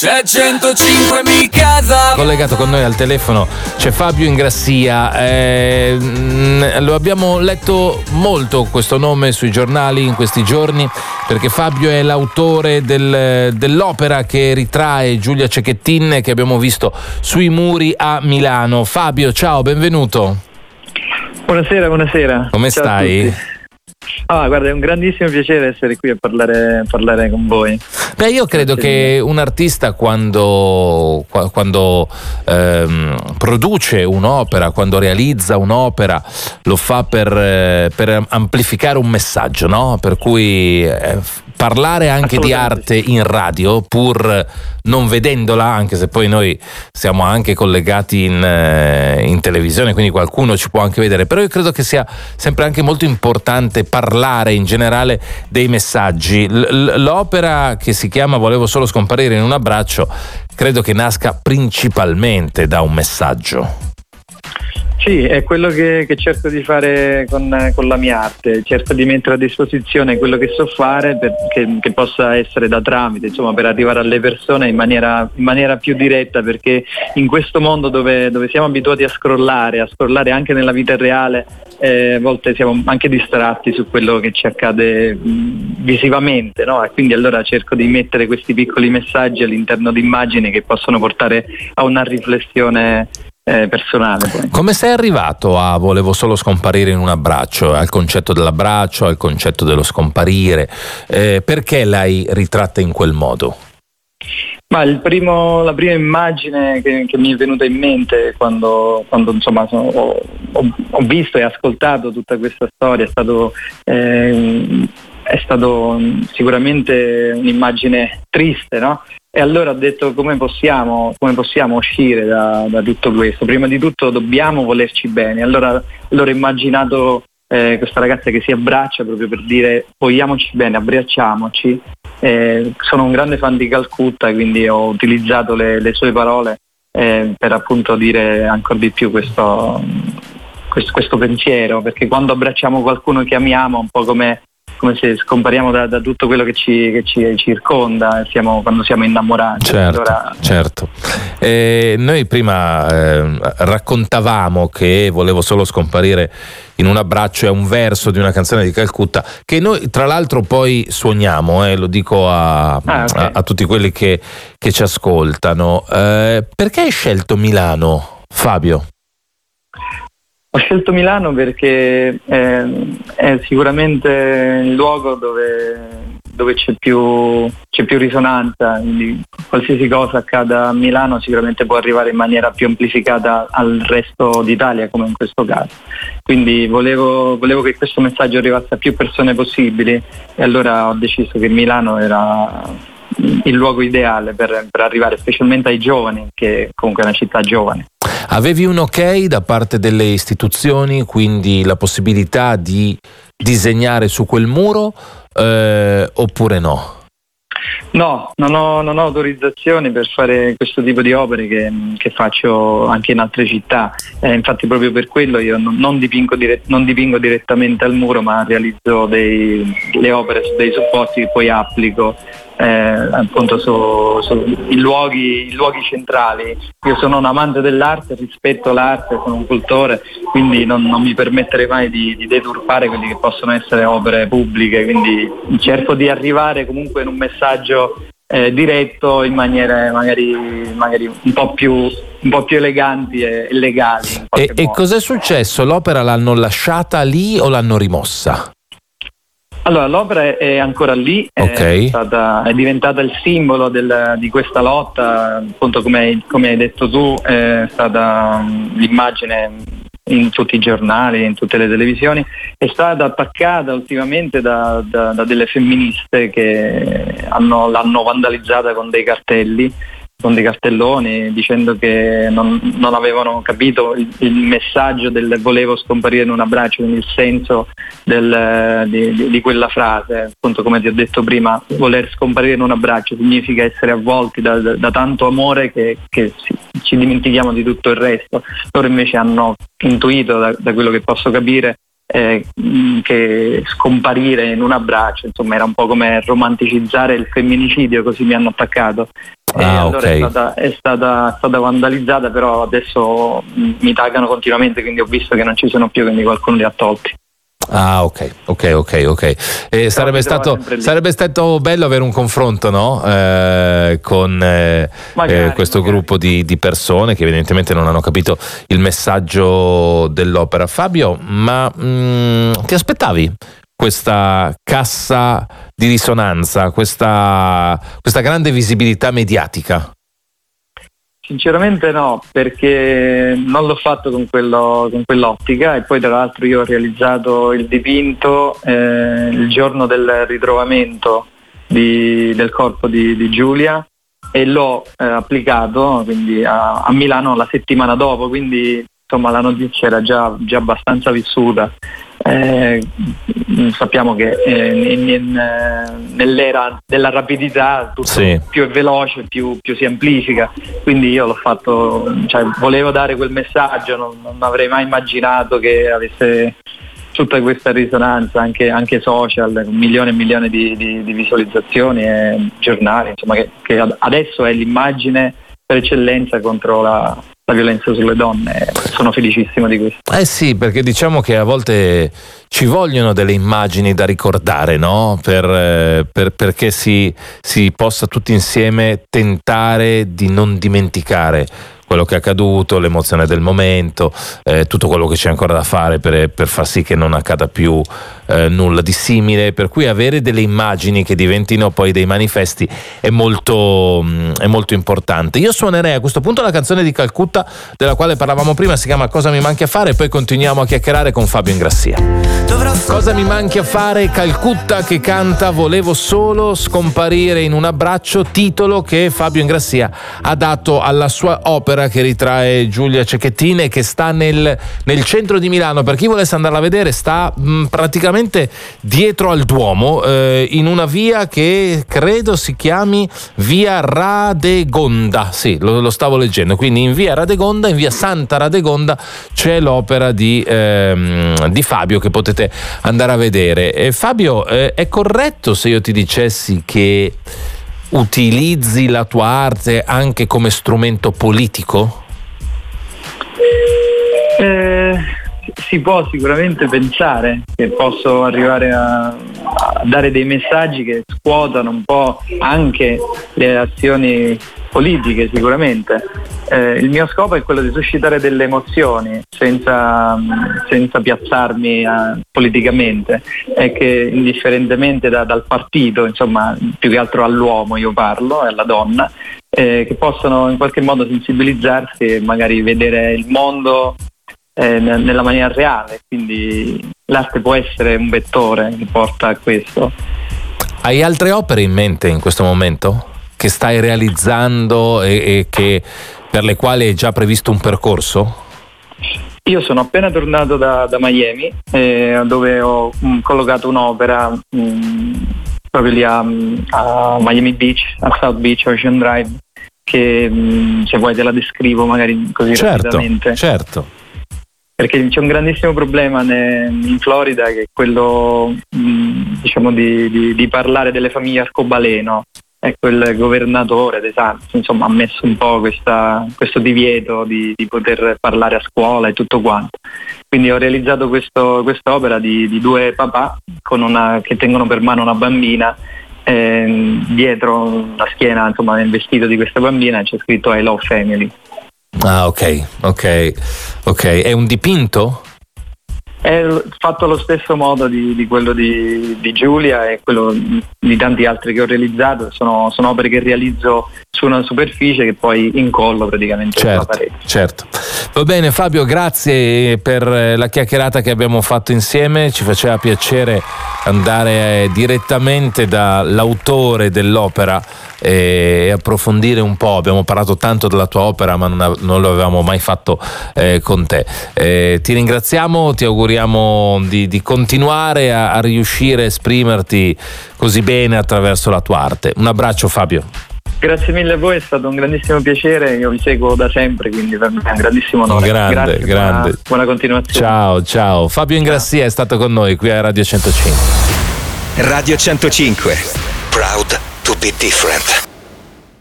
c'è 105 mi casa. Collegato con noi al telefono c'è Fabio Ingrassia. Eh, lo abbiamo letto molto questo nome sui giornali in questi giorni perché Fabio è l'autore del, dell'opera che ritrae Giulia Cecchettin che abbiamo visto sui muri a Milano. Fabio, ciao, benvenuto. Buonasera, buonasera. Come Ciao stai? Ah, guarda, è un grandissimo piacere essere qui a parlare, parlare con voi. Beh, io credo che un artista quando, quando ehm, produce un'opera, quando realizza un'opera, lo fa per, eh, per amplificare un messaggio, no? Per cui eh, parlare anche di arte in radio, pur non vedendola, anche se poi noi siamo anche collegati in, eh, in, televisione, quindi qualcuno ci può anche vedere, però io credo che sia sempre anche molto importante parlare in generale dei messaggi. L- l'opera che si chiama Volevo solo scomparire in un abbraccio, credo che nasca principalmente da un messaggio. Sì, è quello che, che cerco di fare con, con, la mia arte, cerco di mettere a disposizione quello che so fare per, che, che, possa essere da tramite, insomma, per arrivare alle persone in maniera, in maniera più diretta, perché in questo mondo dove, dove, siamo abituati a scrollare, a scrollare anche nella vita reale, eh, a volte siamo anche distratti su quello che ci accade visivamente, no? e quindi allora cerco di mettere questi piccoli messaggi all'interno di immagini che possono portare a una riflessione eh, personale. Poi. Come sei arrivato a volevo solo scomparire in un abbraccio, al concetto dell'abbraccio, al concetto dello scomparire? Eh, perché l'hai ritratta in quel modo? Ma primo, la prima immagine che, che, mi è venuta in mente quando, quando insomma, sono, ho, ho, visto e ascoltato tutta questa storia è stato, eh, è stato sicuramente un'immagine triste, no? E allora ho detto come possiamo, come possiamo uscire da, da, tutto questo? Prima di tutto dobbiamo volerci bene. Allora, allora ho immaginato eh, questa ragazza che si abbraccia proprio per dire vogliamoci bene, abbracciamoci. Eh, sono un grande fan di Calcutta, quindi ho utilizzato le, le sue parole eh, per appunto dire ancora di più questo, questo, questo, pensiero, perché quando abbracciamo qualcuno che amiamo, un po' come come se scompariamo da, da tutto quello che ci, che ci circonda siamo, quando siamo innamorati. Certo, allora... certo. Eh, noi prima eh, raccontavamo che volevo solo scomparire in un abbraccio è un verso di una canzone di Calcutta che noi tra l'altro poi suoniamo, eh, lo dico a, ah, okay. a, a, tutti quelli che, che ci ascoltano. Eh, perché hai scelto Milano, Fabio? Ho scelto Milano perché è, è sicuramente il luogo dove, dove c'è, più, c'è, più, risonanza, quindi qualsiasi cosa accada a Milano sicuramente può arrivare in maniera più amplificata al resto d'Italia come in questo caso. Quindi volevo, volevo che questo messaggio arrivasse a più persone possibili e allora ho deciso che Milano era il luogo ideale per, per arrivare specialmente ai giovani, che comunque è una città giovane. Avevi un ok da parte delle istituzioni, quindi la possibilità di disegnare su quel muro eh, oppure no? No, non ho, non ho, autorizzazioni per fare questo tipo di opere che, che faccio anche in altre città, eh, infatti proprio per quello io non, non, dipingo, dire, non dipingo, direttamente al muro ma realizzo dei, le opere su dei supporti che poi applico eh, appunto su, su luoghi, luoghi, centrali. Io sono un amante dell'arte, rispetto l'arte, sono un cultore, quindi non, non mi permetterei mai di, di, deturpare quelli che possono essere opere pubbliche, quindi cerco di arrivare comunque in un messaggio eh, diretto in maniere magari, magari un, po più, un, po più, eleganti e legali. E, e cos'è successo? L'opera l'hanno lasciata lì o l'hanno rimossa? Allora, l'opera è ancora lì, okay. è, stata, è, diventata il simbolo del, di questa lotta, appunto come hai, come hai, detto tu, è stata l'immagine in tutti i giornali, in tutte le televisioni, è stata attaccata ultimamente da, da, da delle femministe che hanno, l'hanno vandalizzata con dei cartelli con dei cartelloni dicendo che non, non avevano capito il, il, messaggio del volevo scomparire in un abbraccio, quindi il senso del, di, di, quella frase. Appunto come ti ho detto prima, voler scomparire in un abbraccio significa essere avvolti da, da, da tanto amore che, che ci, ci dimentichiamo di tutto il resto. Loro invece hanno intuito, da, da quello che posso capire, eh, che scomparire in un abbraccio, insomma era un po' come romanticizzare il femminicidio, così mi hanno attaccato. Ah, allora okay. è, stata, è stata, stata, vandalizzata, però adesso mi taggano continuamente, quindi ho visto che non ci sono più, quindi qualcuno li ha tolti. Ah, ok, ok, ok, ok. Eh, sarebbe, stato, sarebbe, stato, bello avere un confronto no? eh, con eh, magari, questo magari. gruppo di, di, persone che evidentemente non hanno capito il messaggio dell'opera. Fabio, ma mh, mm, ti aspettavi questa cassa di risonanza, questa, questa grande visibilità mediatica? Sinceramente no, perché non l'ho fatto con, quello, con, quell'ottica e poi tra l'altro io ho realizzato il dipinto eh, il giorno del ritrovamento di, del corpo di, di, Giulia e l'ho eh, applicato a, a, Milano la settimana dopo, quindi insomma la notizia era già, già abbastanza vissuta eh, sappiamo che eh, in, in, eh, nell'era della rapidità tutto sì. più è veloce, più, più, si amplifica, quindi io l'ho fatto, cioè, volevo dare quel messaggio, non, non, avrei mai immaginato che avesse tutta questa risonanza, anche, anche social, con milioni e milioni di, di, di visualizzazioni e giornali, insomma, che, che adesso è l'immagine per eccellenza contro la, la violenza sulle donne. Sono felicissimo di questo. Eh sì, perché diciamo che a volte ci vogliono delle immagini da ricordare, no? Per, eh, per, perché si, si possa tutti insieme tentare di non dimenticare quello che è accaduto, l'emozione del momento, eh, tutto quello che c'è ancora da fare per, per far sì che non accada più eh, nulla di simile, per cui avere delle immagini che diventino poi dei manifesti è molto, mm, è molto importante. Io suonerei a questo punto la canzone di Calcutta della quale parlavamo prima, si chiama Cosa mi manchi a fare e poi continuiamo a chiacchierare con Fabio Ingrassia. Cosa mi manchi a fare? Calcutta che canta Volevo solo scomparire in un abbraccio, titolo che Fabio Ingrassia ha dato alla sua opera che ritrae Giulia Cecchettin e che sta nel, nel centro di Milano. Per chi volesse andarla a vedere, sta mh, mm, praticamente esattamente dietro al Duomo, eh, in una via che credo si chiami Via Radegonda. Sì, lo, lo, stavo leggendo. Quindi in Via Radegonda, in Via Santa Radegonda, c'è l'opera di, ehm, di Fabio che potete andare a vedere. E Fabio, eh, è corretto se io ti dicessi che utilizzi la tua arte anche come strumento politico? Eh, si può sicuramente pensare che posso arrivare a, a, dare dei messaggi che scuotano un po' anche le azioni politiche sicuramente. Eh, il mio scopo è quello di suscitare delle emozioni senza, senza piazzarmi eh, politicamente e che indifferentemente da, dal partito, insomma più che altro all'uomo io parlo e alla donna, eh, che possono in qualche modo sensibilizzarsi e magari vedere il mondo eh, nella maniera reale, quindi l'arte può essere un vettore che porta a questo. Hai altre opere in mente in questo momento che stai realizzando e, e che, per le quali hai già previsto un percorso? Io sono appena tornato da, da Miami eh, dove ho mh, mm, collocato un'opera mh, mm, proprio lì a, a, Miami Beach, a South Beach Ocean Drive, che mh, mm, se vuoi te la descrivo magari così certo, rapidamente. Certo perché c'è un grandissimo problema in Florida che è quello diciamo, di, di, di, parlare delle famiglie arcobaleno. Ecco, il governatore De Santos insomma, ha messo un po' questa, questo divieto di, di, poter parlare a scuola e tutto quanto. Quindi ho realizzato questo, quest'opera di due papà una, che tengono per mano una bambina eh, dietro la schiena, insomma, nel vestito di questa bambina c'è scritto I love family. Ah, ok, ok, ok. È un dipinto? È fatto allo stesso modo di, di quello di, di, Giulia e quello di tanti altri che ho realizzato. Sono, sono, opere che realizzo su una superficie che poi incollo praticamente certo, sulla parete. Certo. Va bene Fabio, grazie per la chiacchierata che abbiamo fatto insieme. Ci faceva piacere andare direttamente dall'autore dell'opera e approfondire un po'. Abbiamo parlato tanto della tua opera, ma non, non lo avevamo mai fatto eh, con te. Eh, ti ringraziamo, ti auguriamo di, di continuare a, a riuscire a esprimerti così bene attraverso la tua arte. Un abbraccio, Fabio. Grazie mille a voi, è stato un grandissimo piare, io vi seguo da sempre, quindi per me è un grandissimo onore. Grande, Grazie, grande. Buona, buona, continuazione. Ciao, ciao. Fabio Ingrassia è stato con noi qui a Radio 105. Radio 105. Proud to be different.